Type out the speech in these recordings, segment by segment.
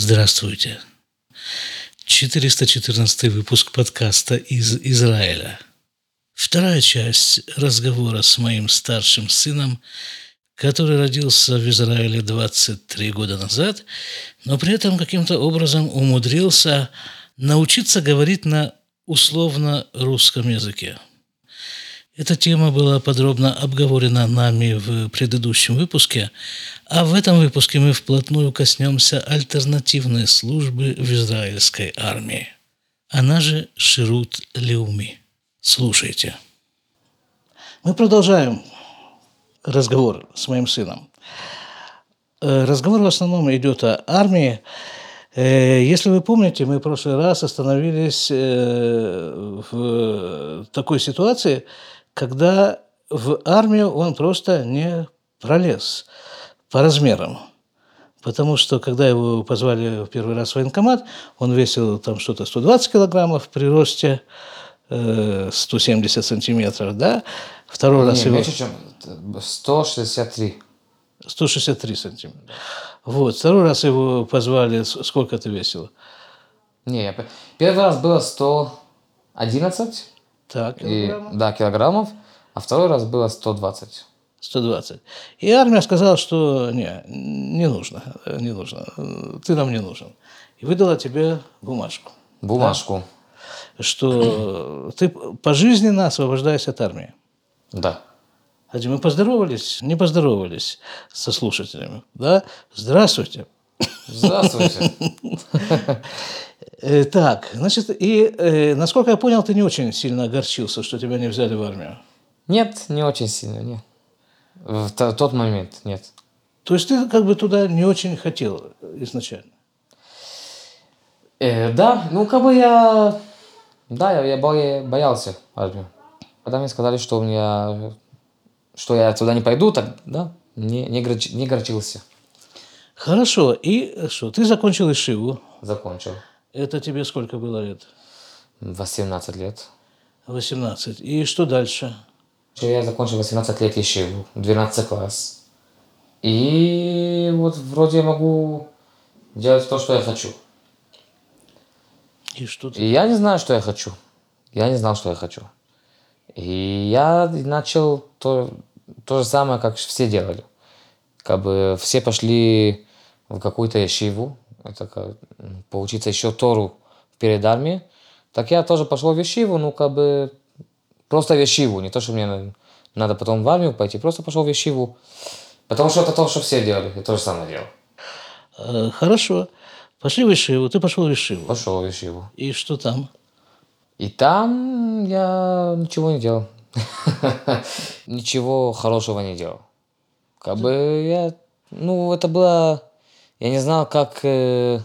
Здравствуйте. 414 выпуск подкаста из Израиля. Вторая часть разговора с моим старшим сыном, который родился в Израиле 23 года назад, но при этом каким-то образом умудрился научиться говорить на условно русском языке. Эта тема была подробно обговорена нами в предыдущем выпуске, а в этом выпуске мы вплотную коснемся альтернативной службы в израильской армии. Она же Ширут Леуми. Слушайте. Мы продолжаем разговор с моим сыном. Э, разговор в основном идет о армии. Э, если вы помните, мы в прошлый раз остановились э, в такой ситуации, когда в армию он просто не пролез по размерам. Потому что, когда его позвали в первый раз в военкомат, он весил там что-то 120 килограммов при росте э, 170 сантиметров, да? Второй не, раз его... меньше, чем 163. 163 сантиметра. Вот, второй раз его позвали, сколько ты весил? Не, первый раз было 111. Так, килограммов. И, да, килограммов. А второй раз было 120. 120. И армия сказала, что не, не нужно, не нужно, ты нам не нужен. И выдала тебе бумажку. Бумажку. Да? Что ты пожизненно освобождаешься от армии. Да. Хотя мы поздоровались, не поздоровались со слушателями. Да? Здравствуйте. Здравствуйте. Э, так, значит, и, э, насколько я понял, ты не очень сильно огорчился, что тебя не взяли в армию. Нет, не очень сильно, нет. В тот момент нет. То есть ты как бы туда не очень хотел изначально? Э, да, ну как бы я... Да, я, я боялся армию. Когда мне сказали, что у меня... Что я туда не пойду, так, да, не, не, горч, не горчился. Хорошо. И что, ты закончил Ишиву? Закончил. Это тебе сколько было лет? 18 лет. 18. И что дальше? Я закончил 18 лет Ешиву, 12 класс. И вот вроде я могу делать то, что я хочу. И что ты? И я не знаю, что я хочу. Я не знал, что я хочу. И я начал то, то же самое, как все делали. Как бы все пошли в какую-то ешиву, это как, поучиться еще Тору перед армией. Так я тоже пошел в ешиву, ну, как бы Просто в Ешиву, не то, что мне надо потом в армию пойти, просто пошел в Ешиву. Потому что это то, что все делали, я то же самое делал. Э, хорошо. Пошли в Ешиву, ты пошел в Ешиву. Пошел в Ешиву. И что там? И там я ничего не делал. Ничего хорошего не делал. Как бы я... Ну, это было... Я не знал, как... Э,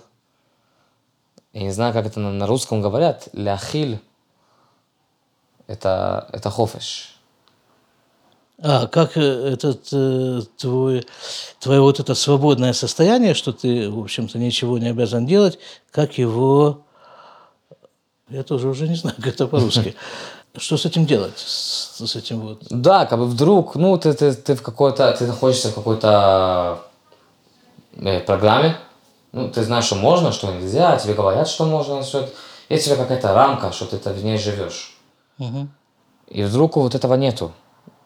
я не знаю, как это на русском говорят. Ляхиль это, это хофеш. А как э, этот э, твой, твое вот это свободное состояние, что ты, в общем-то, ничего не обязан делать, как его... Я тоже уже не знаю, как это по-русски. Что с этим делать? С, с этим вот? Да, как бы вдруг, ну, ты, ты, ты в какой-то, ты находишься в какой-то программе, ну, ты знаешь, что можно, что нельзя, тебе говорят, что можно, что есть у тебя какая-то рамка, что ты в ней живешь. Угу. И вдруг вот этого нету.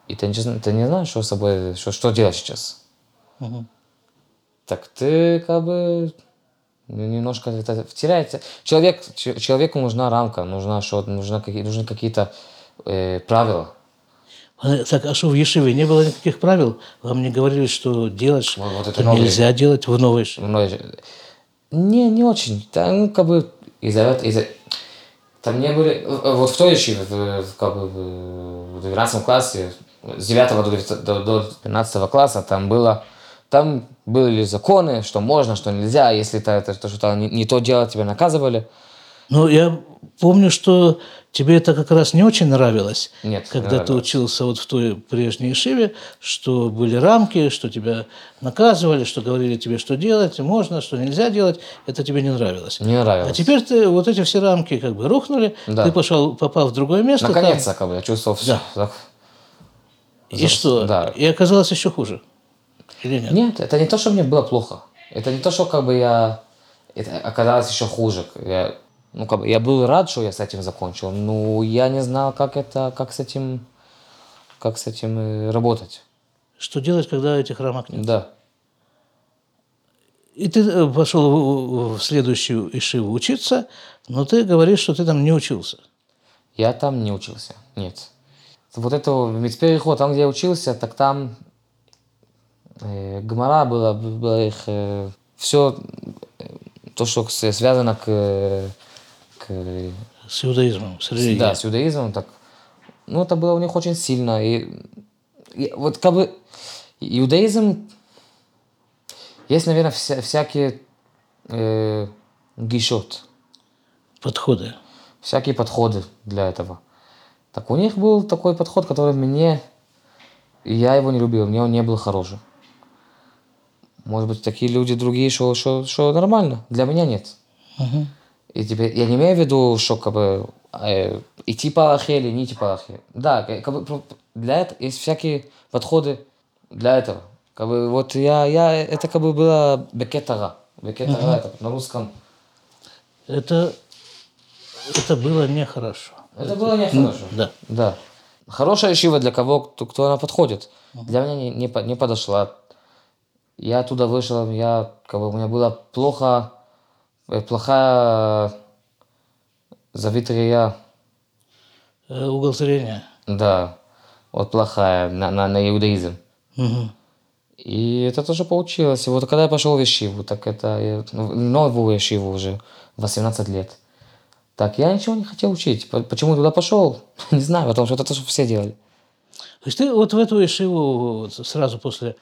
И ты, ты не знаешь, что с собой, что, что делать сейчас. Угу. Так ты как бы немножко это теряется. Человек, человеку нужна рамка, нужна что, нужна какие, нужны какие-то э, правила. Так, а что в Ешиве не было никаких правил? Вам не говорили, что делать, вот, вот это новый, нельзя делать в новой в новой... Не, не очень. Там, ну, как бы из-за из там не были... Вот в той ячиве, в, как бы, в 12 классе, с 9 до, до, 15 класса, там было... Там были законы, что можно, что нельзя. Если ты это, что-то не, не то делать, тебя наказывали. Ну, я помню, что тебе это как раз не очень нравилось. Нет, Когда ты учился вот в той прежней Ишиве, что были рамки, что тебя наказывали, что говорили тебе, что делать можно, что нельзя делать. Это тебе не нравилось. Не нравилось. А теперь ты вот эти все рамки как бы рухнули, да. ты пошел, попал в другое место. Наконец-то, как бы, я чувствовал все. Да. И За... что? Да. И оказалось еще хуже. Или нет? Нет, это не то, что мне было плохо. Это не то, что как бы я это оказалось еще хуже. Я, ну, как бы, я был рад, что я с этим закончил, но я не знал, как это, как с этим, как с этим э, работать. Что делать, когда этих рамок нет? Да. И ты э, пошел в- следующую Ишиву учиться, но ты говоришь, что ты там не учился. Я там не учился, нет. Вот это ведь переход, там, где я учился, так там э, Гмара было, было их все то, что связано э, к С иудаизмом, с религией. да, с иудаизмом, так, ну, это было у них очень сильно. И, и вот как бы иудаизм, есть, наверное, вся, всякие э, гишот, Подходы. всякие подходы для этого. Так у них был такой подход, который мне, я его не любил, мне он не был хороший. Может быть, такие люди другие, что, что, что нормально, для меня нет. Мгм. И теперь, я не имею в виду, что как бы э, идти по Аллахе или не идти по Аллахе. Да, как как бы для этого есть всякие подходы для этого. Как бы вот я, я это как бы было бекетара. Бекетара это на русском. Это, это было нехорошо. Это было нехорошо. Да. Да. Хорошая шива для кого, кто, кто она подходит. Для меня не, не, не подошла. Я оттуда вышел, я, как бы, у меня было плохо, э, плохая завитрия, Э, Угол зрения. да, вот плохая на, на, на иудаизм. Мгм. И это тоже получилось. И вот когда я пошел в Ешиву, так это я- ну, новую Ешиву уже, 18 лет. Так, я ничего не хотел учить. По- Почему туда пошел? Не знаю, потому что это то, что все делали. То есть ты вот в эту Ишиву вот сразу после,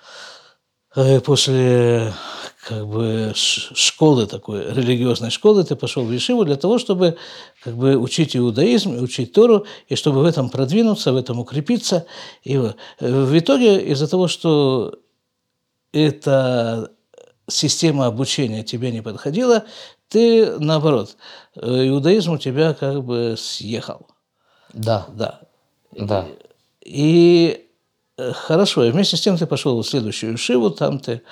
э, после как бы школы такой, религиозной школы, ты пошел в Ишиву для того, чтобы как бы учить иудаизм, и учить Тору, и чтобы в этом продвинуться, в этом укрепиться. И э, в итоге из-за того, что эта система обучения тебе не подходила, ты, наоборот, э, иудаизм у тебя как бы съехал. Да, Да. да. И э, хорошо, и вместе с тем ты пошел в следующую Шиву, там ты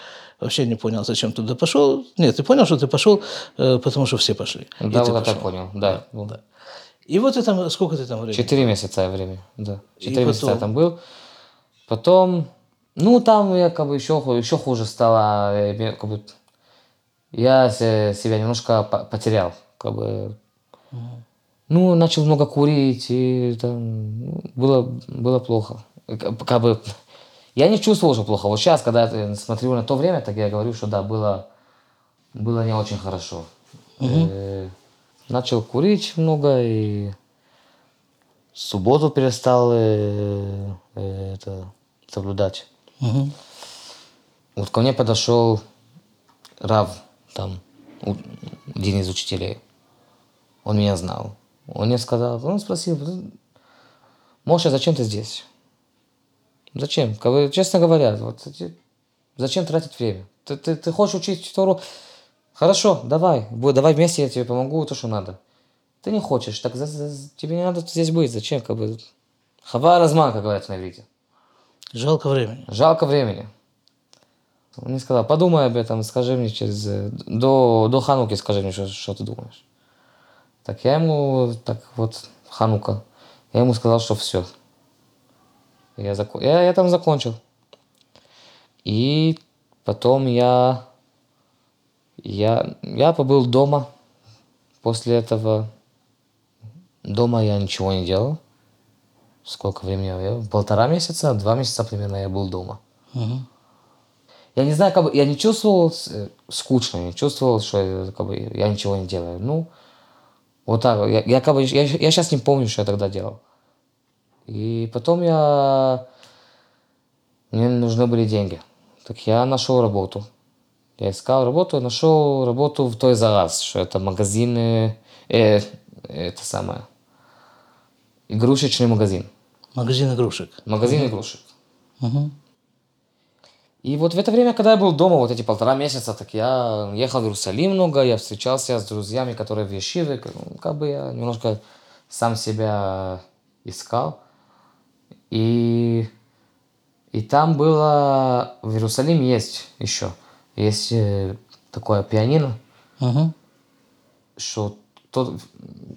вообще не понял, зачем туда пошел. Нет, ты понял, что ты пошел, э, потому что все пошли. И Да, ты вот это понял, да. ну, И вот ты там, сколько ты там времени? Четыре месяца время, да. И Четыре месяца я потом? там был. Потом, ну, там я как бы еще, еще хуже стало. как бы, я се- себя немножко по- потерял, как бы. Ну, начал много курить, и там ну, было, было плохо. И как бы, я не чувствовал, что плохо. Вот сейчас, когда я смотрю на то время, так я говорю, что да, было, было не очень хорошо. Э, начал курить много и субботу перестал э, э, это, соблюдать. Мгм. Вот ко мне подошел Рав, там, один из учителей. Он меня знал. Он мне сказал, он спросил, Моша, зачем ты здесь? Зачем? Честно говоря, вот, зачем тратить время? Ты, ты, ты хочешь учить Тору? Хорошо, давай, давай вместе я тебе помогу, то, что надо. Ты не хочешь, так за- за- тебе не надо здесь быть, зачем? Как бы, хава разман, как говорят на иврите. Жалко времени. Жалко времени. Он мне сказал, подумай об этом, скажи мне через... До, до Хануки скажи мне, что, что ты думаешь. Так я ему, так вот, Ханука, я ему сказал, что все. Я, зако- я, я там закончил. И потом я, я, я побыл дома. После этого дома я ничего не делал. Сколько времени? Я, полтора месяца, два месяца примерно я был дома. Мгм. Я не знаю, как бы, я не чувствовал э, скучно, не чувствовал, что как бы, я ничего не делаю. Ну, вот так. Я, я, как бы, я, я сейчас не помню, что я тогда делал. И потом я... Мне нужны были деньги. Так я нашел работу. Я искал работу, нашел работу в той за раз, что это магазины, э, это самое, игрушечный магазин. Магазин игрушек. Магазин игрушек. Мгм. И вот в это время, когда я был дома, вот эти полтора месяца, так я ехал в Иерусалим много, я встречался с друзьями, которые в Ешиве, как бы я немножко сам себя искал. И, и там было, в Иерусалиме есть еще, есть э, такое пианино, Мгм. что тот,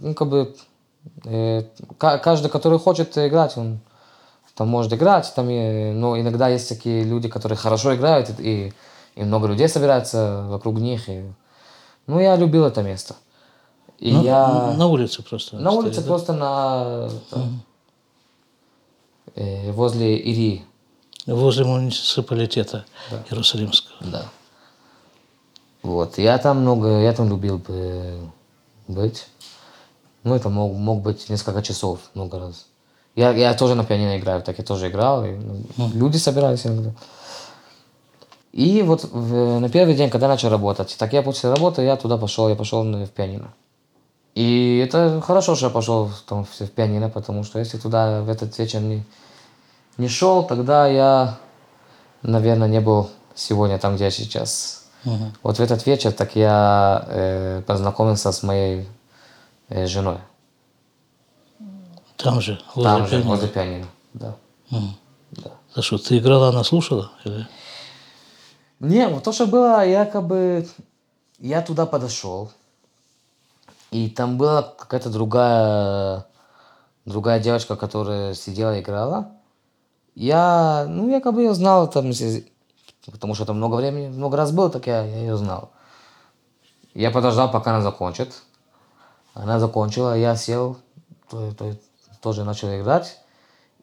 ну, как бы, э, ка- каждый, который хочет играть, он там может играть, там, и- но иногда есть такие люди, которые хорошо играют, и, и много людей собирается вокруг них. И, ну, я любил это место. И Ну, я... На улице просто. На улице стоит, да? просто на... там, э, возле Ири. Возле муниципалитета Иерусалимского. Да. Вот. Я там много... Я там любил бы быть. Ну, это мог, мог быть несколько часов, много раз. Я, я тоже на пианино играю, так я тоже играл. И, ну, Люди собирались иногда. И вот в- на первый день, когда начал работать, так я после работы, я туда пошел, я пошел в пианино. И это хорошо, что я пошел там, в в пианино, потому что если туда в этот вечер не, не шел, тогда я, наверное, не был сегодня там, где я сейчас. Мгм. Вот в этот вечер так я э, познакомился с моей э, женой. Там же, возле Там же, возле пианино. Да. Мгм. да. А что, ты играла, она слушала? Или? Не, вот то, что было, я как бы... Я туда подошел, и там была какая-то другая... Другая девочка, которая сидела и играла. Я, ну, я как бы ее знал, там, потому что там много времени, много раз был, так я, я ее знал. Я подождал, пока она закончит. Она закончила, я сел, то- то- тоже начал играть.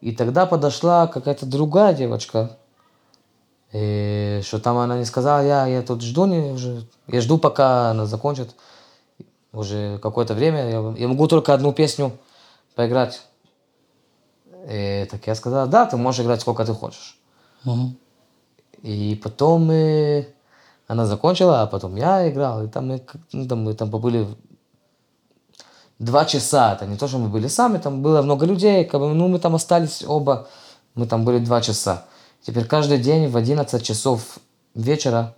И тогда подошла какая-то другая девочка, и что там она не сказала, я, я тут жду, не, уже, я жду, пока она закончит. Уже какое-то время, я, я могу только одну песню поиграть. И так я сказал, да, ты можешь играть сколько ты хочешь. Мгм. И потом э, она закончила, а потом я играл. И там мы, ну, там, мы там побыли два часа. Это не то, что мы были сами, там было много людей. Как бы, ну, мы там остались оба. Мы там были два часа. Теперь каждый день в 11 часов вечера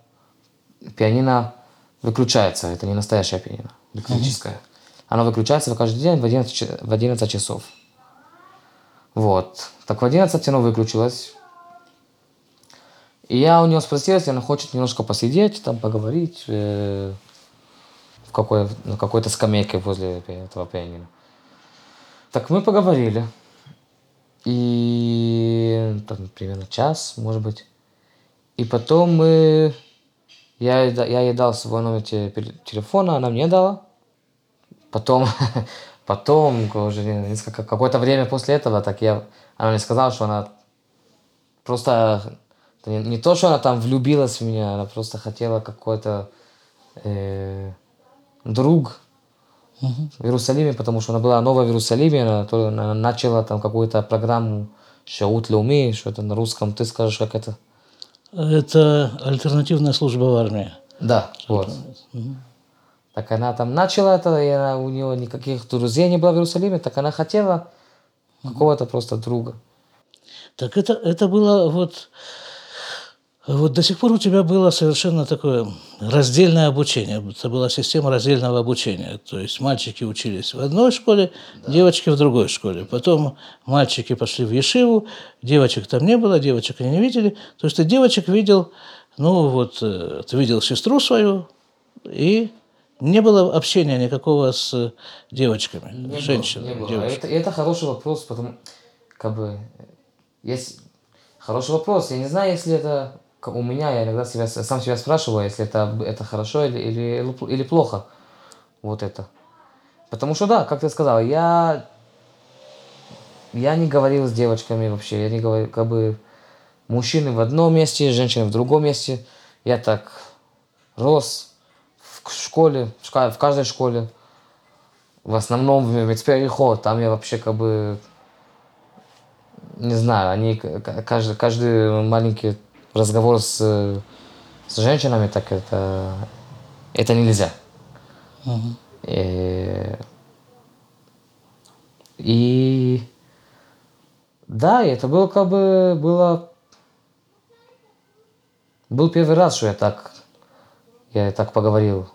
пианино выключается. Это не настоящее пианино, электрическое. Оно выключается каждый день в 11, ч- в 11 часов. Вот. Так в 11 оно выключилось. И я у нее спросил, если она хочет немножко посидеть, там поговорить э, в какой, на какой-то скамейке возле этого пианино. Так мы поговорили. И там, примерно час, может быть. И потом мы... Я, я ей дал свой номер телефона, она мне дала. Потом, потом, уже несколько, какое-то время после этого, так я, она мне сказала, что она просто не, не то, что она там влюбилась в меня, она просто хотела какой-то э, друг в Иерусалиме, потому что она была новая в Иерусалиме, она, она начала там какую-то программу Шаут Леуми, что это на русском, ты скажешь, как это? Это альтернативная служба в армии. Да, вот. Так она там начала это, и она, у нее никаких друзей не было в Иерусалиме, так она хотела какого-то просто друга. Так это, это было вот... Вот до сих пор у тебя было совершенно такое раздельное обучение. Это была система раздельного обучения. То есть мальчики учились в одной школе, девочки в другой школе. Потом мальчики пошли в Ешиву, девочек там не было, девочек они не видели. То есть ты девочек видел, ну вот, э, ты видел сестру свою, и не было общения никакого с девочками, Не женщинами, было, не было. девочками. Это, это хороший вопрос, потому как бы есть хороший вопрос. Я не знаю, если это у меня, я иногда себя, сам себя спрашиваю, если это, это хорошо или, или, или плохо. Вот это. Потому что да, как ты сказал, я, я не говорил с девочками вообще, я не говорил, как бы мужчины в одном месте, женщины в другом месте. Я так рос в школе, в каждой школе. В основном в Мецперихо, там я вообще как бы, не знаю, они, каждый, каждый маленький разговор с, с женщинами, так это, это нельзя. Мгм. Э, И да, и это было как бы было был первый раз, что я так я так поговорил.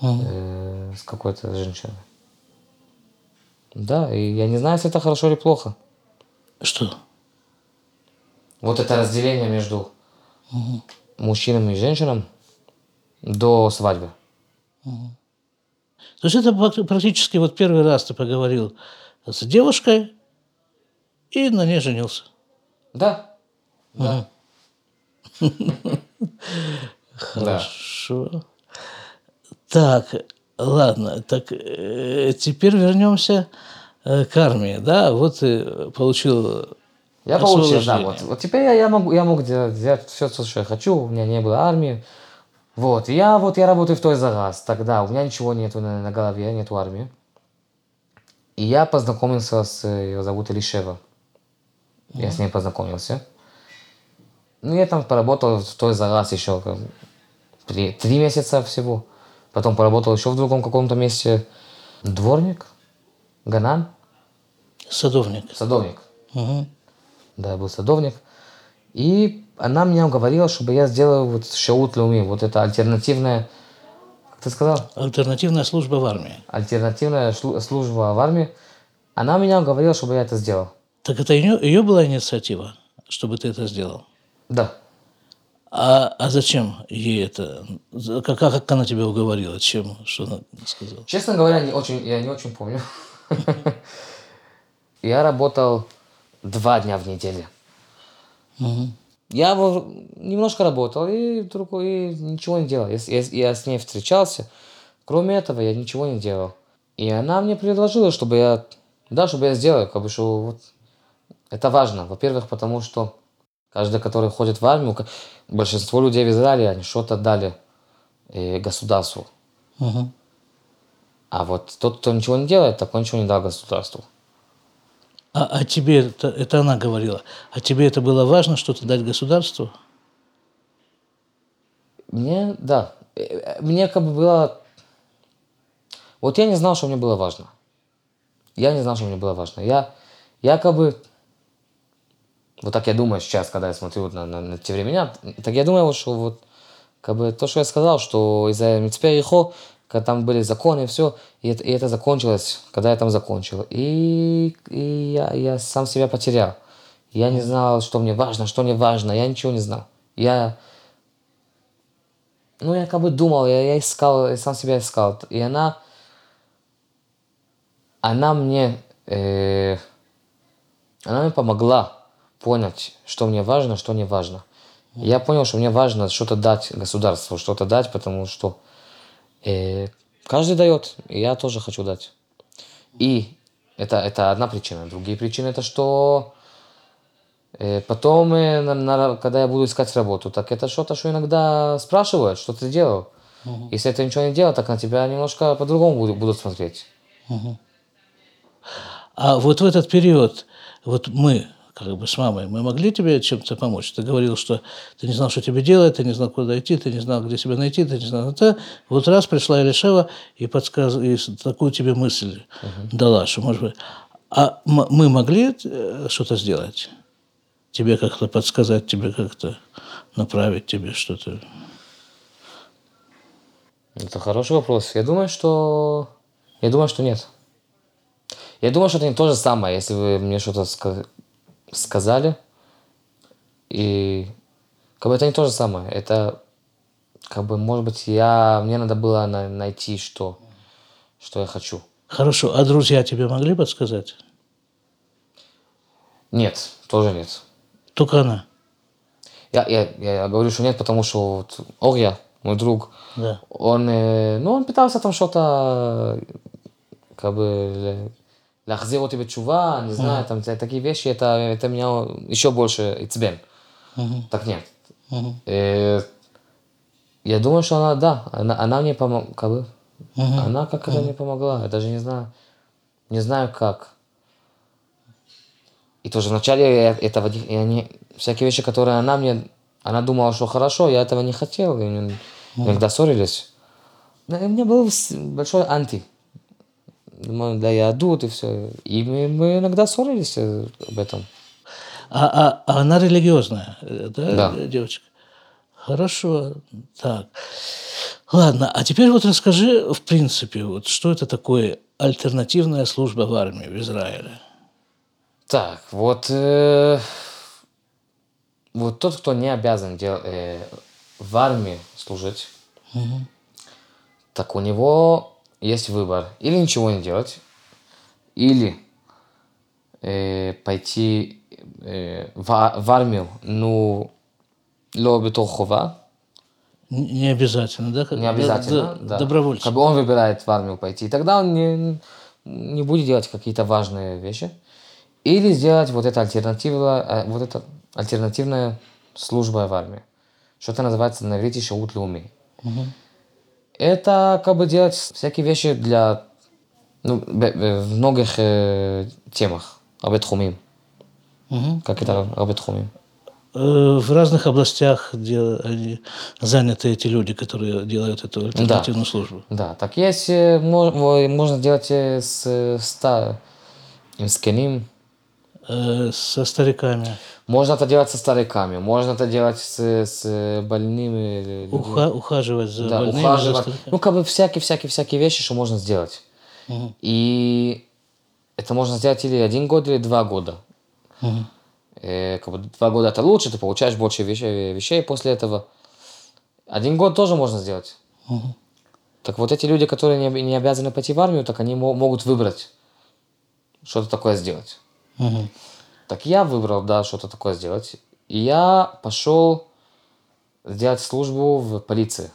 Э, с какой-то женщиной. Да, и я не знаю, если это хорошо или плохо. Что? Вот это разделение между мужчинами и женщинами до свадьбы. То есть это практически вот первый раз ты поговорил с девушкой и на ней женился. Да. Да. Хорошо. Так, ладно, так э, теперь вернемся э, к армии, да? Вот ты получил Я получил, да, вот. Вот теперь я, я могу, я мог делать, делать все, что я хочу, у меня не было армии. Вот, я вот, я работаю в той за раз, тогда у меня ничего нету на, на голове, нету армии. И я познакомился с, э, ее зовут Элишева. Я с ней познакомился. Ну, я там поработал в той за раз еще три, три месяца всего. Потом поработал еще в другом каком-то месте. Дворник, Ганан, Садовник. садовник. Мгм. Да, я был садовник. И она меня уговорила, чтобы я сделал вот шаут луми, вот это альтернативная, как ты сказал, Альтернативная служба в армии. альтернативная служба в армии. Она меня уговорила, чтобы я это сделал. Так это ее, ее была инициатива, чтобы ты это сделал. Да. А, а зачем ей это? Как, как она тебя уговорила? Чем? Что она сказала? Честно говоря, не очень, я не очень помню. Я работал два дня в неделю. Я немножко работал и, вдруг, и ничего не делал. Я, я я с ней встречался. Кроме этого, я ничего не делал. И она мне предложила, чтобы я, да, чтобы я сделал, как бы, что вот это важно. Во-первых, потому что каждый, который ходит в армию, большинство людей в Израиле, они что-то дали э, государству. Мгм. А вот тот, кто ничего не делает, так он ничего не дал государству. А, а тебе, это, это она говорила, а тебе это было важно, что-то дать государству? Мне, да, э, э, мне как бы было... Вот я не знал, что мне было важно. Я не знал, что мне было важно. Я, я как бы... Вот так я думаю сейчас, когда я смотрю вот на, на, на те времена, так я думаю, что вот как бы то, что я сказал, что из-за Мицпе Рихо, когда там были законы и все, и это, и это закончилось, когда я там закончил. И, и я, я сам себя потерял. Я не знал, что мне важно, что не важно, я ничего не знал. Я, ну, я как бы думал, я, я искал, я сам себя искал. И она, она мне, э, она мне помогла понять, что мне важно, что не важно. Я понял, что мне важно что-то дать государству, что-то дать, потому что э, каждый дает, и я тоже хочу дать. И это, это одна причина. Другие причины это что э, потом, э, на- на- когда я буду искать работу, так это что-то, что иногда спрашивают, что ты делал. Если ты ничего не делал, так на тебя немножко по-другому будут, будут смотреть. А вот в этот период, вот мы, как бы с мамой, мы могли тебе чем-то помочь? Ты говорил, что ты не знал, что тебе делать, ты не знал, куда идти, ты не знал, где себя найти, ты не знал это. Вот раз пришла Елишева и, подсказ... и такую тебе мысль дала, что, может быть... А мы могли э, что-то сделать? Тебе как-то подсказать, тебе как-то направить тебе что-то? Это хороший вопрос. Я думаю, что... Я думаю, что нет. Я думаю, что это не то же самое, если вы мне что-то ска- сказали. И как бы это не то же самое. Это как бы, может быть, я... Мне надо было на- найти, что, что я хочу. Хорошо, а друзья тебе могли подсказать? Нет, тоже нет. Только она. Я, я, я говорю, что нет, потому что вот Орья, мой друг, Да. он, э, ну, он пытался там что-то, как бы, להחזיר אותי בתשובה, не знаю, там та- такие вещи, это, это меня еще больше ицбен. Так нет. Э, я думаю, что она, да, она, она мне помогла, как бы, она как это мне помогла, я даже не знаю, не знаю как. И тоже вначале я этого не- я не, всякие вещи, которые она мне, она думала, что хорошо, я этого не хотел, и мы иногда ссорились. Да, и у меня был с- большой анти. Думаю, Да, я адут и все. И мы, мы иногда ссорились э, об этом. А, а, а она религиозная, э, да, Да. девочка? Хорошо, так. Ладно, а теперь вот расскажи, в принципе, вот что это такое альтернативная служба в армии в Израиле? Так, вот, э, вот тот, кто не обязан дел, э, в армии служить, так у него есть выбор. Или ничего не делать, или э, пойти э, в, а, в армию, ну, лобитол хова. Не обязательно, да? Как, не обязательно, да, да. Добровольцы. Как бы он выбирает в армию пойти. И тогда он не, не будет делать какие-то важные вещи. Или сделать вот это альтернатива, э, вот это альтернативная служба в армии. Что-то называется на иврите шаут. Угу. Это как бы делать всякие вещи для ну, в многих э, темах. Абетхумим. Мгм. Как это абетхумим? Э, В разных областях дел- они заняты эти люди, которые делают эту альтернативную службу. Да, так есть, э, мо- мо- можно делать э, с ста, с кеним, Э, Со стариками. можно это делать со стариками, можно это делать с, с больными людьми. Уха- ухаживать за Да, больными. за ухаживать. стариками. Ну, как бы всякие-всякие-всякие вещи, что можно сделать. Мгм. И это можно сделать или один год, или два года. Мгм. Э, как бы два года это лучше, ты получаешь больше вещей, вещей после этого. Один год тоже можно сделать. Мгм. Так вот эти люди, которые не, не обязаны пойти в армию, так они мо- могут выбрать что-то такое сделать. Так я выбрал, да, что-то такое сделать. И я пошел сделать службу в полиции.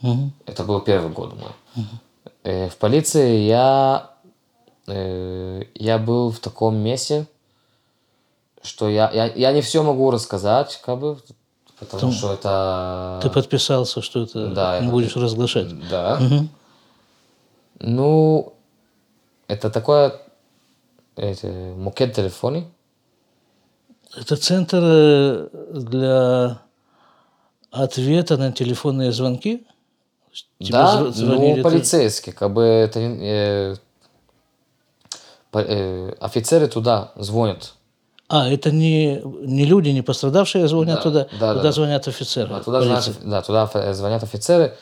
Мгм. Это был первый год мой. Э, в полиции я, э, я был в таком месте, что я, я, я не все могу рассказать, как бы, потому что это... Ты подписался, что это Да, не я будешь разглашать. Да. Мгм. Ну, это такое... Это, мукет телефони. Это центр для ответа на телефонные звонки? Тебе да, зв- звонили, ну, полицейский, как бы это... э, э, офицеры туда звонят. А, это не, не люди, не пострадавшие звонят Да, туда, да, туда да. звонят офицеры. А туда, звонят, да, туда звонят офицеры.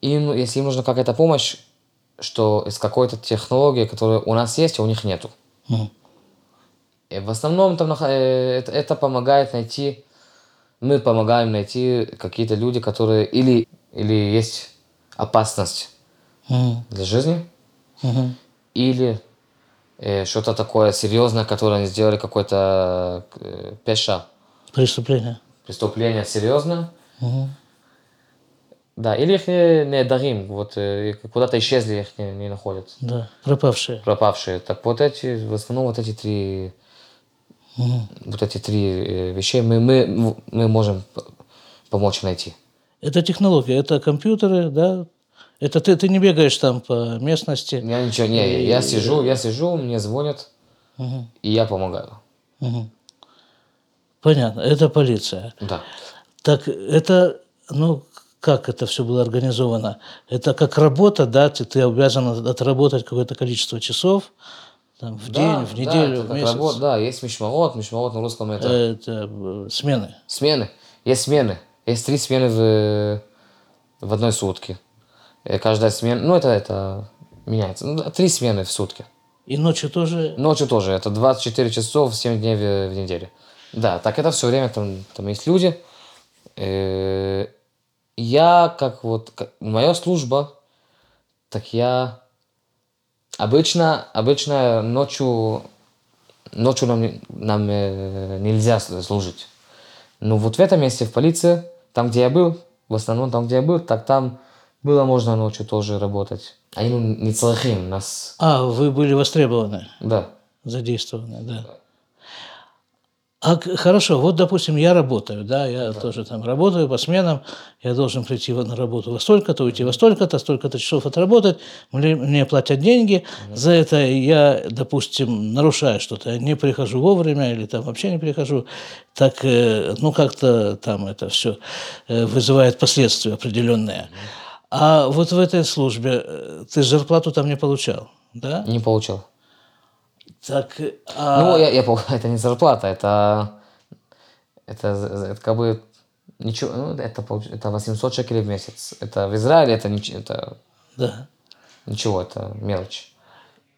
Им, ну, если им нужна какая-то помощь, что из какой-то технологии, которая у нас есть, а у них нету. И в основном там, э, это, это помогает найти, мы помогаем найти какие-то люди, которые или, или есть опасность для жизни, или э, что-то такое серьезное, которое они сделали, какой-то э, пеша, Преступление. преступление серьезное. Да, или их не, не дарим, вот э, куда-то исчезли, их не, не находят, Да, пропавшие. пропавшие. Так вот эти, в основном вот эти три, Мгм. вот эти три э, вещей мы, мы, мы можем помочь найти. Это технология, это компьютеры, да? Это ты, ты не бегаешь там по местности. Я ничего, не, я сижу, я сижу, мне звонят, Мгм. и я помогаю. Мгм. Понятно, это полиция. Да. Так это, ну, как это все было организовано? Это как работа, да, ты, ты обязан отработать какое-то количество часов там, в Да, день, в да, неделю, это в месяц. работа, да, есть мишмарот, мишмарот на русском это Это э, смены. смены. Есть смены. Есть три смены в, в одной сутке. Э, Каждая смена, ну это, это меняется. Ну, да, три смены в сутки. И ночью тоже. Ночью тоже, это 24 часов, 7 дней в, в неделю. Да, так это все время, там, там есть люди. Э, Я, как вот, как- моя служба, так я обычно, обычно ночью, ночью нам, нам э, нельзя служить. Но вот в этом месте, в полиции, там, где я был, в основном там, где я был, так там было можно ночью тоже работать. Они ну, не целахим, нас, А, вы были востребованы, да. задействованы, да. А хорошо, вот, допустим, я работаю, да, я тоже там работаю по сменам, я должен прийти на работу во столько-то, уйти во столько-то, столько-то часов отработать, мне, мне платят деньги, за это я, допустим, нарушаю что-то, я не прихожу вовремя или там вообще не прихожу, так, э, ну, как-то там это все вызывает последствия определенные. А вот в этой службе э, ты зарплату там не получал, да? Не получил. Так, а... Ну, я, я пол- это не зарплата, это, это, это как бы ничего, ну, это, это 800 шекелей в месяц. Это в Израиле это, нич- это да. ничего, это мелочь.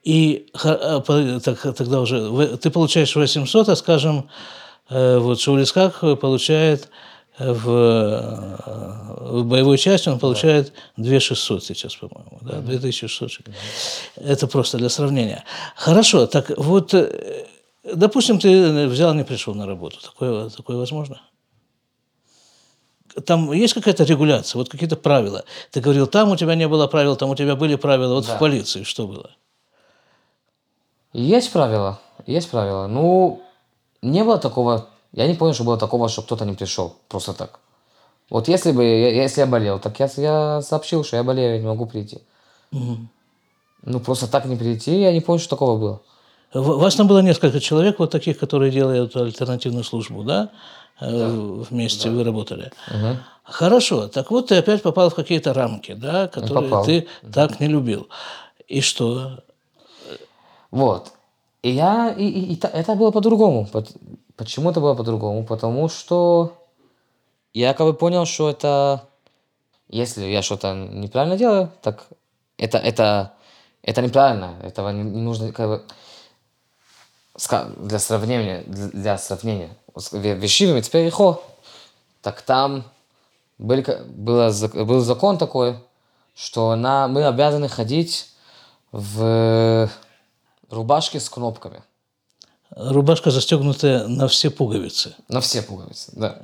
И а, так, тогда уже ты получаешь 800, а скажем, э, вот Шаулисках получает в, в боевой части, он получает 2600 сейчас, по-моему, да, 2600. Это просто для сравнения. Хорошо, так вот, э, допустим, ты взял, не пришел на работу. Такое, такое возможно? Там есть какая-то регуляция, вот какие-то правила. Ты говорил, там у тебя не было правил, там у тебя были правила. Вот Да. в полиции что было? Есть правила, есть правила. Ну, не было такого, я не помню, что было такого, что кто-то не пришел, просто так. Вот если бы, если я болел, так я, я сообщил, что я болею, я не могу прийти. Ну, просто так не прийти, я не помню, что такого было. В- Вас там было несколько человек, вот таких, которые делают альтернативную службу, да? Э, Вместе вы работали. Мгм. Хорошо, так вот ты опять попал в какие-то рамки, да, которые попал. ты так не любил. И что? Вот. И я, и, и- и это было по-другому. Почему это было по-другому? Потому что я как бы понял, что это, если я что-то неправильно делаю, так это, это, это неправильно. Этого не, нужно как бы для сравнения, для, сравнения. Вещивыми теперь ихо, так там были, было, был закон такой, что на, мы обязаны ходить в рубашке с кнопками. Рубашка застегнутая на все пуговицы. На все пуговицы, да.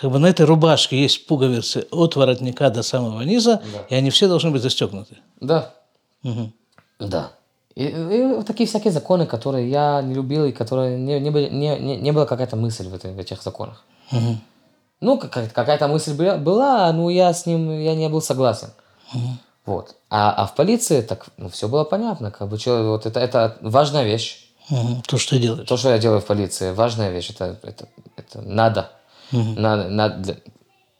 Как бы на этой рубашке есть пуговицы от воротника до самого низа, Да. и они все должны быть застегнуты. Да. Мгм. Да. И, и вот такие всякие законы, которые я не любил, и которые не, не, были, не, не, не была какая-то мысль в, этой- в этих законах. Мгм. Ну, какая- какая-то мысль была, но я с ним я не был согласен. Вот. А, а в полиции так ну, все было понятно. Как бы, чё, вот это, это важная вещь. То, что ты делаешь. То, что я делаю в полиции, важная вещь. Это, это, это надо. Надо, надо, для-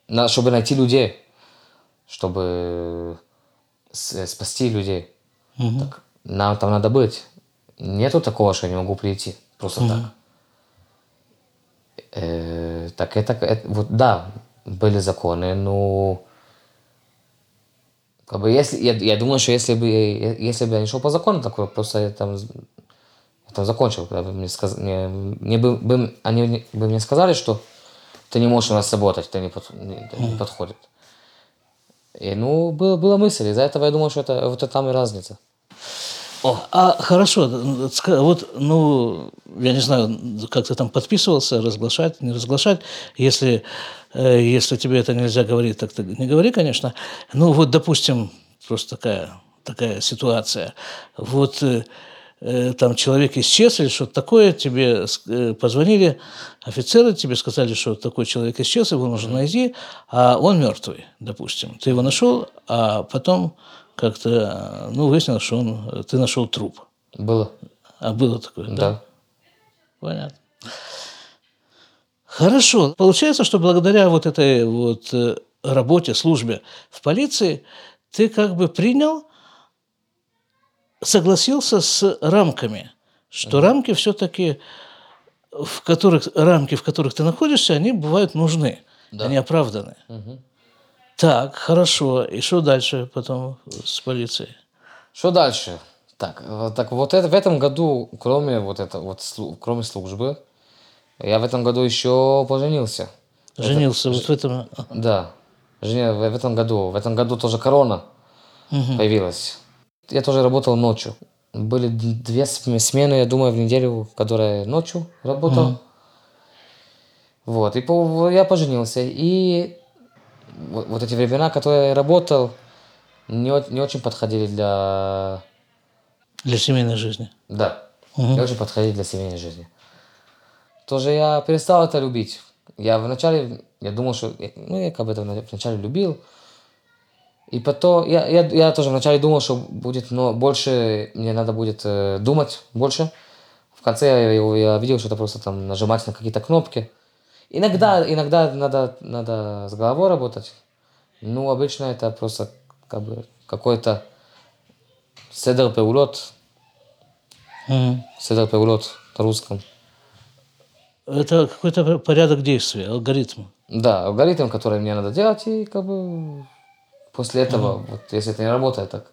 надо, чтобы найти людей, чтобы с- спасти людей. Так, нам там надо быть. Нету такого, что я не могу прийти. Просто так. Э, так это, это- вот да, были законы, но как бы если, я, я думаю, что если бы, если бы я не шел по закону, так вот просто я там, там закончил, когда бы мне, сказ... мне, мне бы, бы- они бы мне сказали, что ты не можешь у нас работать, ты не, под- не- это подходит. И, ну, была, была мысль, из-за этого я думал, что это вот это там и разница. А хорошо, вот, ну, я не знаю, как ты там подписывался, разглашать, не разглашать. Если, э, если тебе это нельзя говорить, так ты не говори, конечно. Ну, вот, допустим, просто такая, такая ситуация. Вот э, там человек исчез или что-то такое, тебе э, позвонили офицеры, тебе сказали, что такой человек исчез, его нужно найти, а он мертвый, допустим. Ты его нашел, а потом как-то, э, ну, выяснилось, что он, ты нашел труп. Было, А было такое, да? да. Понятно. Хорошо. Получается, что благодаря вот этой вот работе, службе в полиции, ты как бы принял, согласился с рамками, что рамки все-таки, в которых, рамки, в которых ты находишься, они бывают нужны, они оправданы. Так, хорошо. И что дальше потом с полицией? Что дальше? Так, э, так вот это, в этом году, кроме вот это вот, кроме службы, я в этом году еще поженился. Женился вот в этом... Да, жене- в этом году. В этом году тоже корона появилась. Я тоже работал ночью. Были две см- смены, я думаю, в неделю, которые ночью работал. Вот, и по- я поженился. И вот, вот эти времена, которые я работал, не, не очень подходили для... Для семейной жизни. Да, не очень подходили для семейной жизни. Тоже я перестал это любить. Я вначале, я думал, что, ну, я как бы это вначале любил. И потом, я, я, я тоже вначале думал, что будет, но больше, мне надо будет э, думать больше. В конце я, я видел, что это просто там нажимать на какие-то кнопки. Иногда, иногда надо, надо с головой работать. Ну, обычно это просто как бы какой-то седер пеулот, Мгм. седер пеулот на русском. Это какой-то порядок действия, алгоритм. Да, алгоритм, который мне надо делать, и как бы после этого, вот если это не работает так.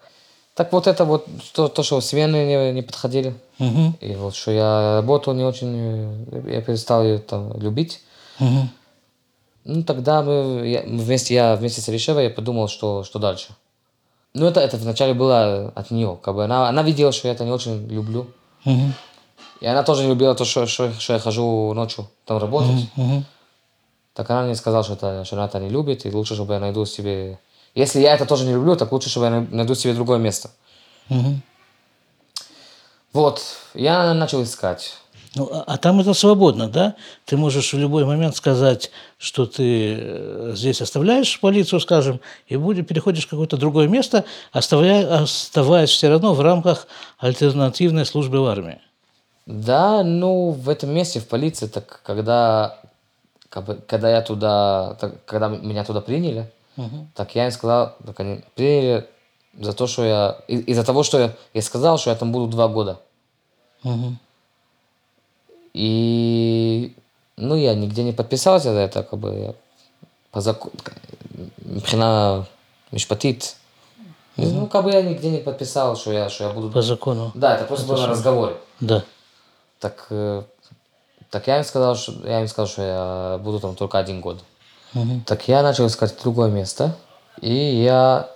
Так вот это вот, то, то что смены не, не подходили, Мгм. и вот что я работу не очень, я перестал ее там любить. Мгм. Ну, тогда мы, я, вместе, я вместе с Алишевой я подумал, что, что дальше. Ну, это, это вначале было от нее. Как бы она, она видела, что я это не очень люблю. Мгм. И она тоже не любила то, что, что, что я хожу ночью там работать. Мгм. Так она мне сказала, что, это, что она это не любит, и лучше, чтобы я найду себе... Если я это тоже не люблю, так лучше, чтобы я най- найду себе другое место. Мгм. Вот, я начал искать. Ну, а, а там это свободно, да? Ты можешь в любой момент сказать, что ты э, здесь оставляешь полицию, скажем, и будешь, переходишь в какое-то другое место, оставляя, оставаясь все равно в рамках альтернативной службы в армии. Да, ну, в этом месте, в полиции, так когда, как бы, когда я туда, так, когда меня туда приняли, Угу. Так я им сказал, так они приняли за то, что я... Из-за того, что я, я сказал, что я там буду два года. Угу. И... Ну, я нигде не подписался за это, как бы я по закону... Хрена мешпатит. Угу. Ну, как бы я нигде не подписал, что я, что я буду... По закону. Да, это просто это было на разговоре. Да. Так, э, так я им сказал, что я им сказал, что я буду там только один год. Угу. Мгм. Так я начал искать другое место, и я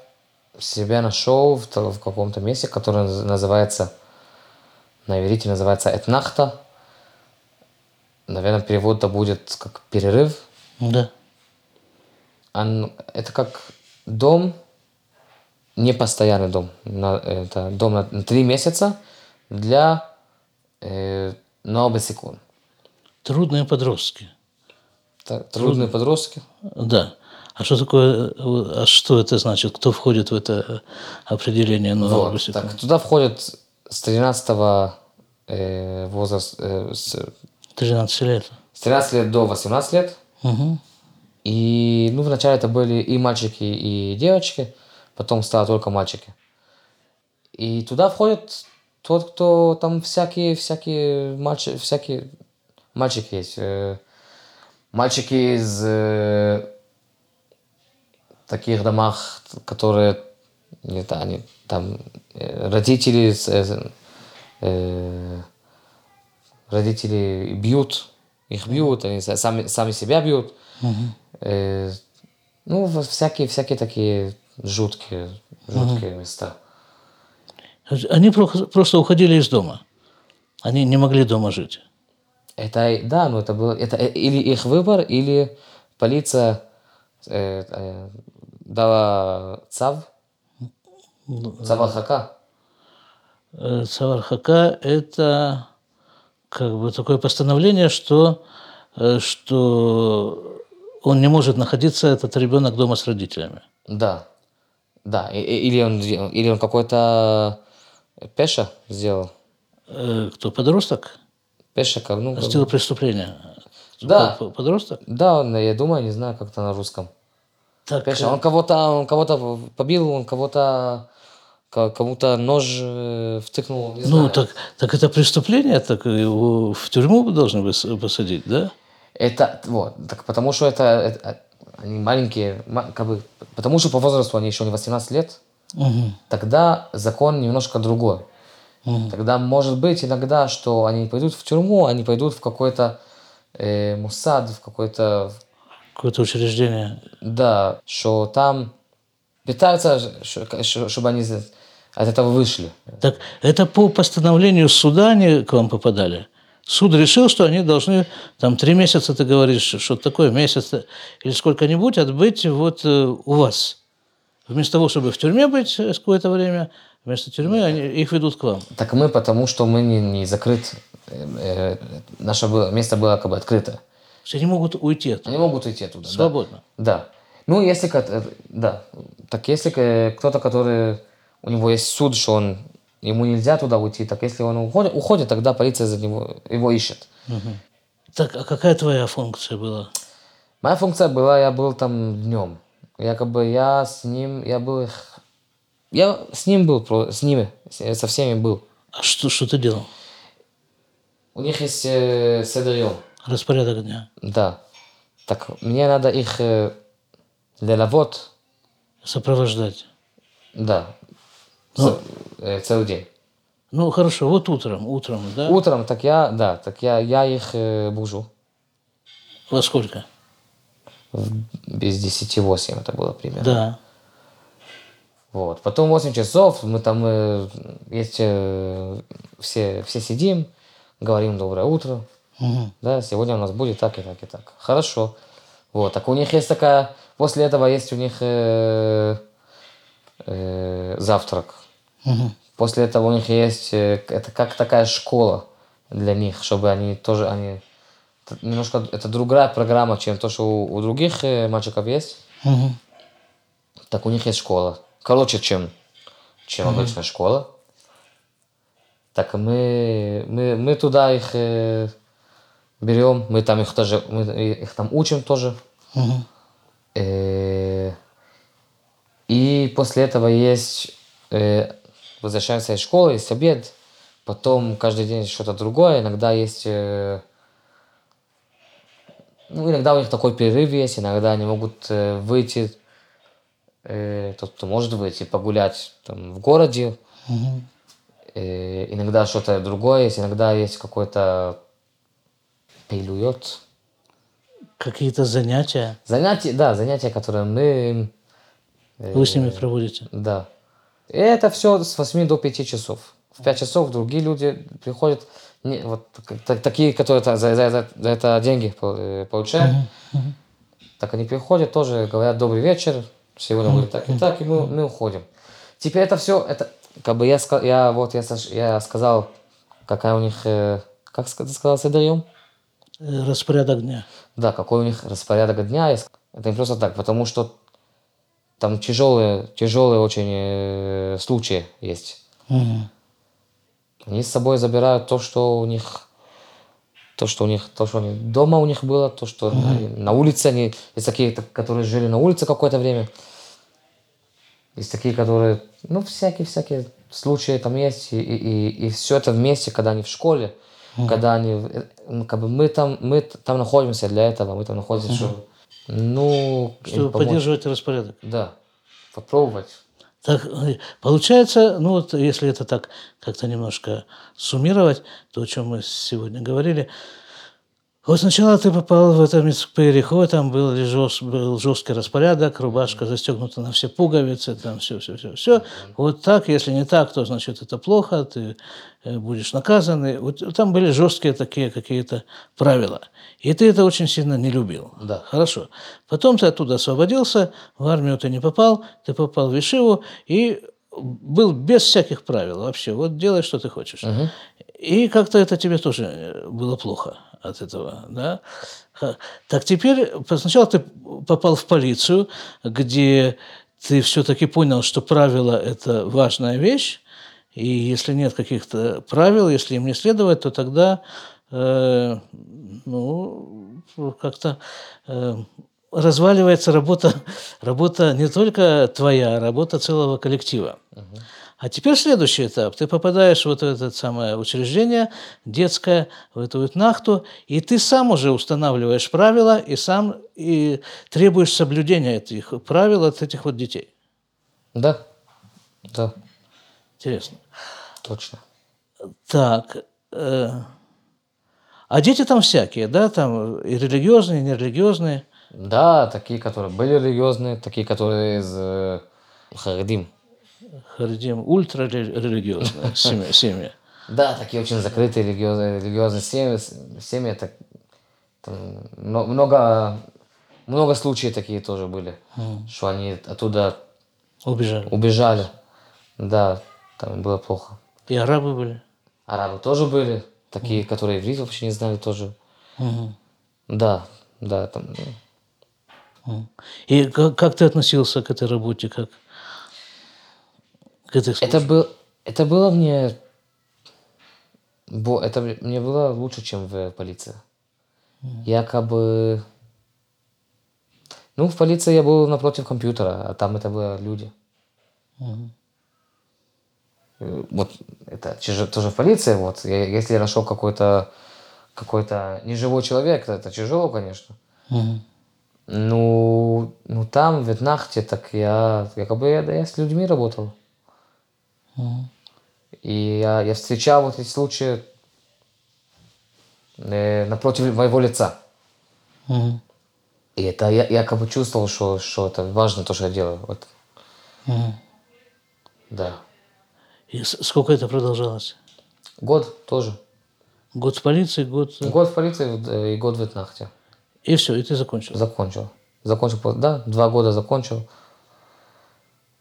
себя нашел в, в каком-то месте, которое наз- называется, на иврите называется Этнахта. Наверное, перевод-то будет как перерыв. Да. Он- это как дом, не постоянный дом. На- это дом на, на три месяца для э, нового секунд. Трудные подростки. Так, трудные подростки. Да. А что такое, а что это значит? Кто входит в это определение нового Вот, так, туда входят с 13 э, возраста, э, с, 13 лет. с 13 лет до 18 лет. Мгм. И, ну, вначале это были и мальчики, и девочки, потом стало только мальчики. И туда входит тот, кто там всякие, всякие мальчики, всякие мальчики есть. э, Мальчики из э, таких домах, которые, не знаю, они там э, родители, э, э, родители бьют, их бьют, они са- сами, сами себя бьют. Э, ну, всякие, всякие такие жуткие, жуткие места. Они про- просто уходили из дома. Они не могли дома жить. Это, да, ну это было, это э, или их выбор, или полиция э, э, дала цав, цавахака. Э, Цавархака – это как бы такое постановление, что, э, что он не может находиться, этот ребенок, дома с родителями. Да, да, или он, или он какой-то пеша сделал, Э, Кто, подросток? Пеша, как, ну, как- Сделал преступление. Да. Подросток? да, он, я думаю, не знаю, как это на русском. Так, Пеша, э, он кого-то, он кого-то побил, он кого-то, ко- кому-то нож э, втыкнул, не ну, знаю. так, так это преступление, так его в тюрьму должны посадить, да? Это, вот, так потому что это, это- они маленькие, ма- как бы, потому что по возрасту они еще не 18 лет, Мгм. тогда закон немножко другой. Тогда может быть иногда, что они пойдут в тюрьму, они пойдут в какой-то э, мусад, в какой-то, Какое-то учреждение. да, что там ш- чтобы они от этого вышли. Так это по постановлению суда они к вам попадали? Суд решил, что они должны там три месяца, ты говоришь, что такое месяц или сколько-нибудь отбыть вот э, у вас. Вместо того, чтобы в тюрьме быть э, какое-то время, вместо тюрьмы они, их ведут к вам. Так мы, потому что мы не, не закрыт, э, э, наше было- место было как бы открыто. То есть Они могут уйти оттуда. Они могут уйти оттуда. да. Свободно. Да. Ну, если, э, да, так если э, кто-то, который, у него есть суд, что он, ему нельзя туда уйти, так если он уходит, уходит тогда полиция за него, его ищет. Так, а какая твоя функция была? Моя функция была, я был там днем. Я как бы, я с ним, я был их, я с ним был, с ними, со всеми был. А что, что ты делал? У них есть э, седер-йом. Распорядок дня. Да. Так мне надо их э, лелавот, Сопровождать. да, ц- э, целый день. Ну, хорошо, вот утром, утром, да? Утром, так я, да, так я, я их э, бужу. Во сколько? в- без 10 8 это было примерно. Да. Вот. Потом 8 часов мы там э, есть э, все, все сидим, говорим доброе утро. Мгм. Да, сегодня у нас будет так и так и так. Хорошо. Вот. Так у них есть такая, после этого есть у них э, э, завтрак. Мгм. После этого у них есть, э, это как такая школа для них, чтобы они тоже, они, немножко, это другая программа, чем то, что у, у других э, мальчиков есть. Мгм. Так у них есть школа. Короче, чем, чем обычная школа. Так мы, мы, мы туда их э, берем, мы там их тоже, мы их там учим тоже. Мгм. Э, И после этого есть, э, возвращаемся из школы, есть обед, потом каждый день что-то другое, иногда есть, э, ну, иногда у них такой перерыв есть, иногда они могут э, выйти, э, кто может выйти, погулять там, в городе, Мгм. Э, иногда что-то другое есть, иногда есть какой-то пейлует. Какие-то занятия Занятия, да, занятия, которые мы вы с ними проводите? Да. И это все с 8 до 5 часов. В 5 часов другие люди приходят, не, вот та- такие, которые за, за- за- за это деньги э, получают. Так они приходят тоже, говорят добрый вечер, сегодня будет так и так, и мы, мы уходим. Теперь это все, это, как бы я, ска- я вот я, я сказал, какая у них, э, как ты сказал, седрием? Э, Распорядок дня. Да, какой у них распорядок дня. Это не просто так, потому что там тяжелые, тяжелые очень э, случаи есть. Мгм. Они с собой забирают то, что у них, то, что у них, то, что они дома у них было, то, что на, на улице они, есть такие, которые жили на улице какое-то время, есть такие, которые, ну, всякие-всякие случаи там есть, и, и, и, все это вместе, когда они в школе, когда они, э, ну, как бы мы там, мы там находимся для этого, мы там находимся, чтобы, ну, Чтобы поддерживать распорядок. Да, попробовать. Так, э, получается, ну вот если это так как-то немножко суммировать, то, о чем мы сегодня говорили, вот сначала ты попал в это переход, там был, жест, был жесткий распорядок, рубашка застегнута на все пуговицы, там все, все, все, все. Вот так, если не так, то значит это плохо, ты э, будешь наказан. И Вот там были жесткие такие какие-то правила. И ты это очень сильно не любил. Да. Хорошо. Потом ты оттуда освободился, в армию ты не попал, ты попал в Ишиву и был без всяких правил вообще. Вот делай, что ты хочешь. И как-то это тебе тоже э, было плохо от этого, да? Так теперь, сначала ты попал в полицию, где ты все-таки понял, что правила – это важная вещь, и если нет каких-то правил, если им не следовать, то тогда, э, ну, как-то э, разваливается работа, работа не только твоя, а работа целого коллектива. А теперь следующий этап. Ты попадаешь в вот это самое учреждение детское, в эту вот нахту, и ты сам уже устанавливаешь правила и сам и требуешь соблюдения этих правил от этих вот детей. Да, да, Интересно. точно. Так. э, а дети там всякие, да, там и религиозные, и нерелигиозные. Да, такие, которые были религиозные, такие, которые из э, Харидим. Харидим ультрарелигиозные семьи. семьи. Да, такие очень закрытые религиозные, религиозные семьи. семьи это, там мно- много, много случаев такие тоже были, что они оттуда Убежали. убежали. Да, там было плохо. И арабы были. Арабы тоже были, такие, которые иврит вообще не знали тоже. Мгм. Да, да, там, Мгм. И как, как ты относился к этой работе, как Это, был, это было мне... бо- Это мне было лучше, чем в полиции. Я как бы... Ну, в полиции я был напротив компьютера, а там это были люди. Э, Вот это тоже в полиции, вот. Я- если я нашел какой-то какой-то неживой человек, то это тяжело, конечно. Мгм. Ну, ну там, в Ветнахте, так я, я как бы я, я с людьми работал. И я, я встречал вот эти случаи э, напротив моего лица. Мгм. И это я, я как бы чувствовал, что, что это важно, то, что я делаю. Вот. Мгм. Да. И сколько это продолжалось? Год тоже. Год в полиции, год... э, Год в полиции э, и год в Ветнахте. И все, и ты закончил. Закончил. Закончил, да, два года закончил.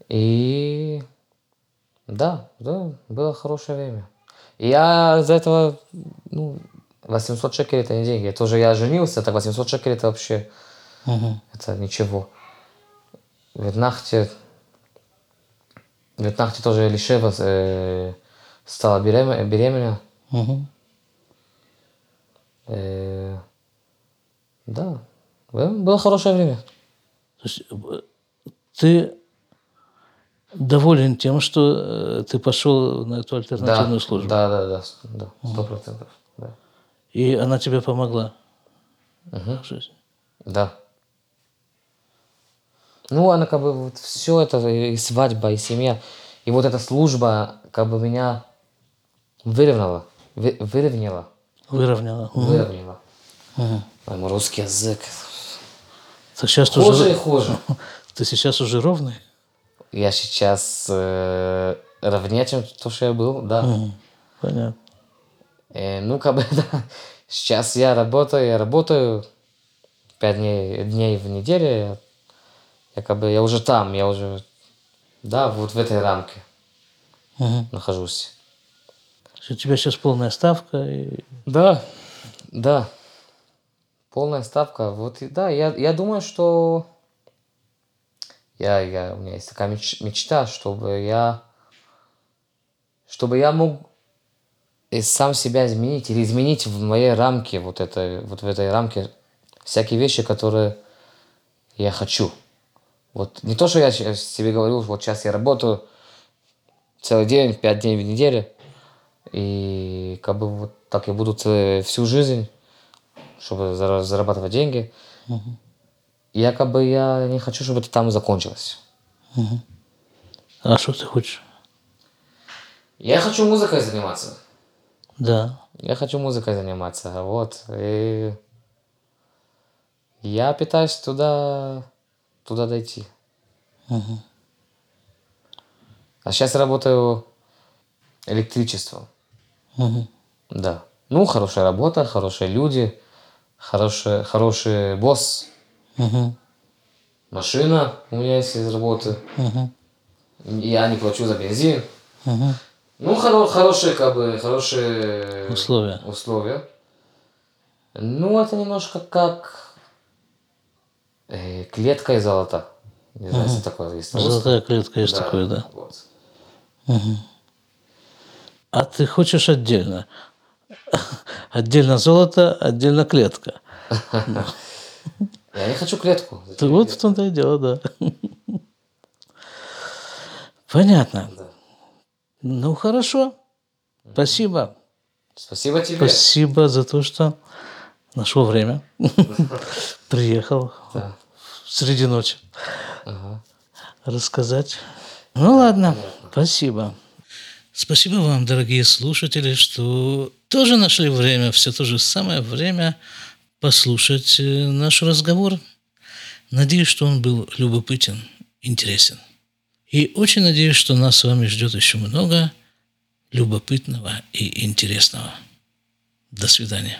И да, да, было хорошее время. Я из-за этого, ну, 800 шекелей это не деньги. Это уже я женился, так 800 шекелей это вообще, Мгм. это ничего. В Ветнахте, в Ветнахте тоже Лишева э, стала беременна, беременна. Мгм. Э, да, Было- было хорошее время. То есть э, ты доволен тем, что э, ты пошел на эту альтернативную службу? Да, да, да, да, сто процентов. Да. И она тебе помогла в жизни? да. Ну, она как бы вот все это, и свадьба, и семья, и вот эта служба как бы меня выровняла, вы- выровняла, Выровняла. Выровняла. Ой, мой русский язык. Так сейчас Хуже и уже... хуже. Ты сейчас уже ровный? Я сейчас э, ровнее, чем то, что я был, да. Мгм. Понятно. Э, ну, как бы, да. Сейчас я работаю, я работаю пять дней, дней в неделю. Я, я как бы, я уже там, я уже, да, вот в этой рамке Мгм. нахожусь. У тебя сейчас полная ставка. И... Да, да. Полная ставка. Вот, да, я, я думаю, что я, я, у меня есть такая меч- мечта, чтобы я, чтобы я мог и сам себя изменить или изменить в моей рамке, вот, это, вот в этой рамке, всякие вещи, которые я хочу. Вот не то, что я себе говорю, вот сейчас я работаю целый день, пять дней в неделю, и как бы вот так я буду всю жизнь, чтобы зара- зарабатывать деньги. Я как бы я не хочу, чтобы это там закончилось. А что ты хочешь? Я хочу музыкой заниматься. Да. Я хочу музыкой заниматься, вот. И я пытаюсь туда, туда дойти. А сейчас работаю электричеством. Мгм. Да. Ну, хорошая работа, хорошие люди, хороший, хороший босс, Мгм. машина у меня есть из работы. Мгм. Я не плачу за бензин. Мгм. Ну, хоро- хорошие, как бы, хорошие Условия. условия. Ну, это немножко как э, клетка из золота. Не знаю, если такое есть. Золотая клетка есть такое, да. Вот. А ты хочешь отдельно? Отдельно золото, отдельно клетка. Я не хочу клетку. Ты вот в том-то и дело, да. Понятно. Да. Ну, хорошо. Спасибо. Спасибо тебе. Спасибо за то, что нашел время. Приехал Да. среди ночи Ага. рассказать. Ну ладно, спасибо. Спасибо вам, дорогие слушатели, что тоже нашли время, все то же самое время послушать э, наш разговор. Надеюсь, что он был любопытен, интересен. И очень надеюсь, что нас с вами ждет еще много любопытного и интересного. До свидания.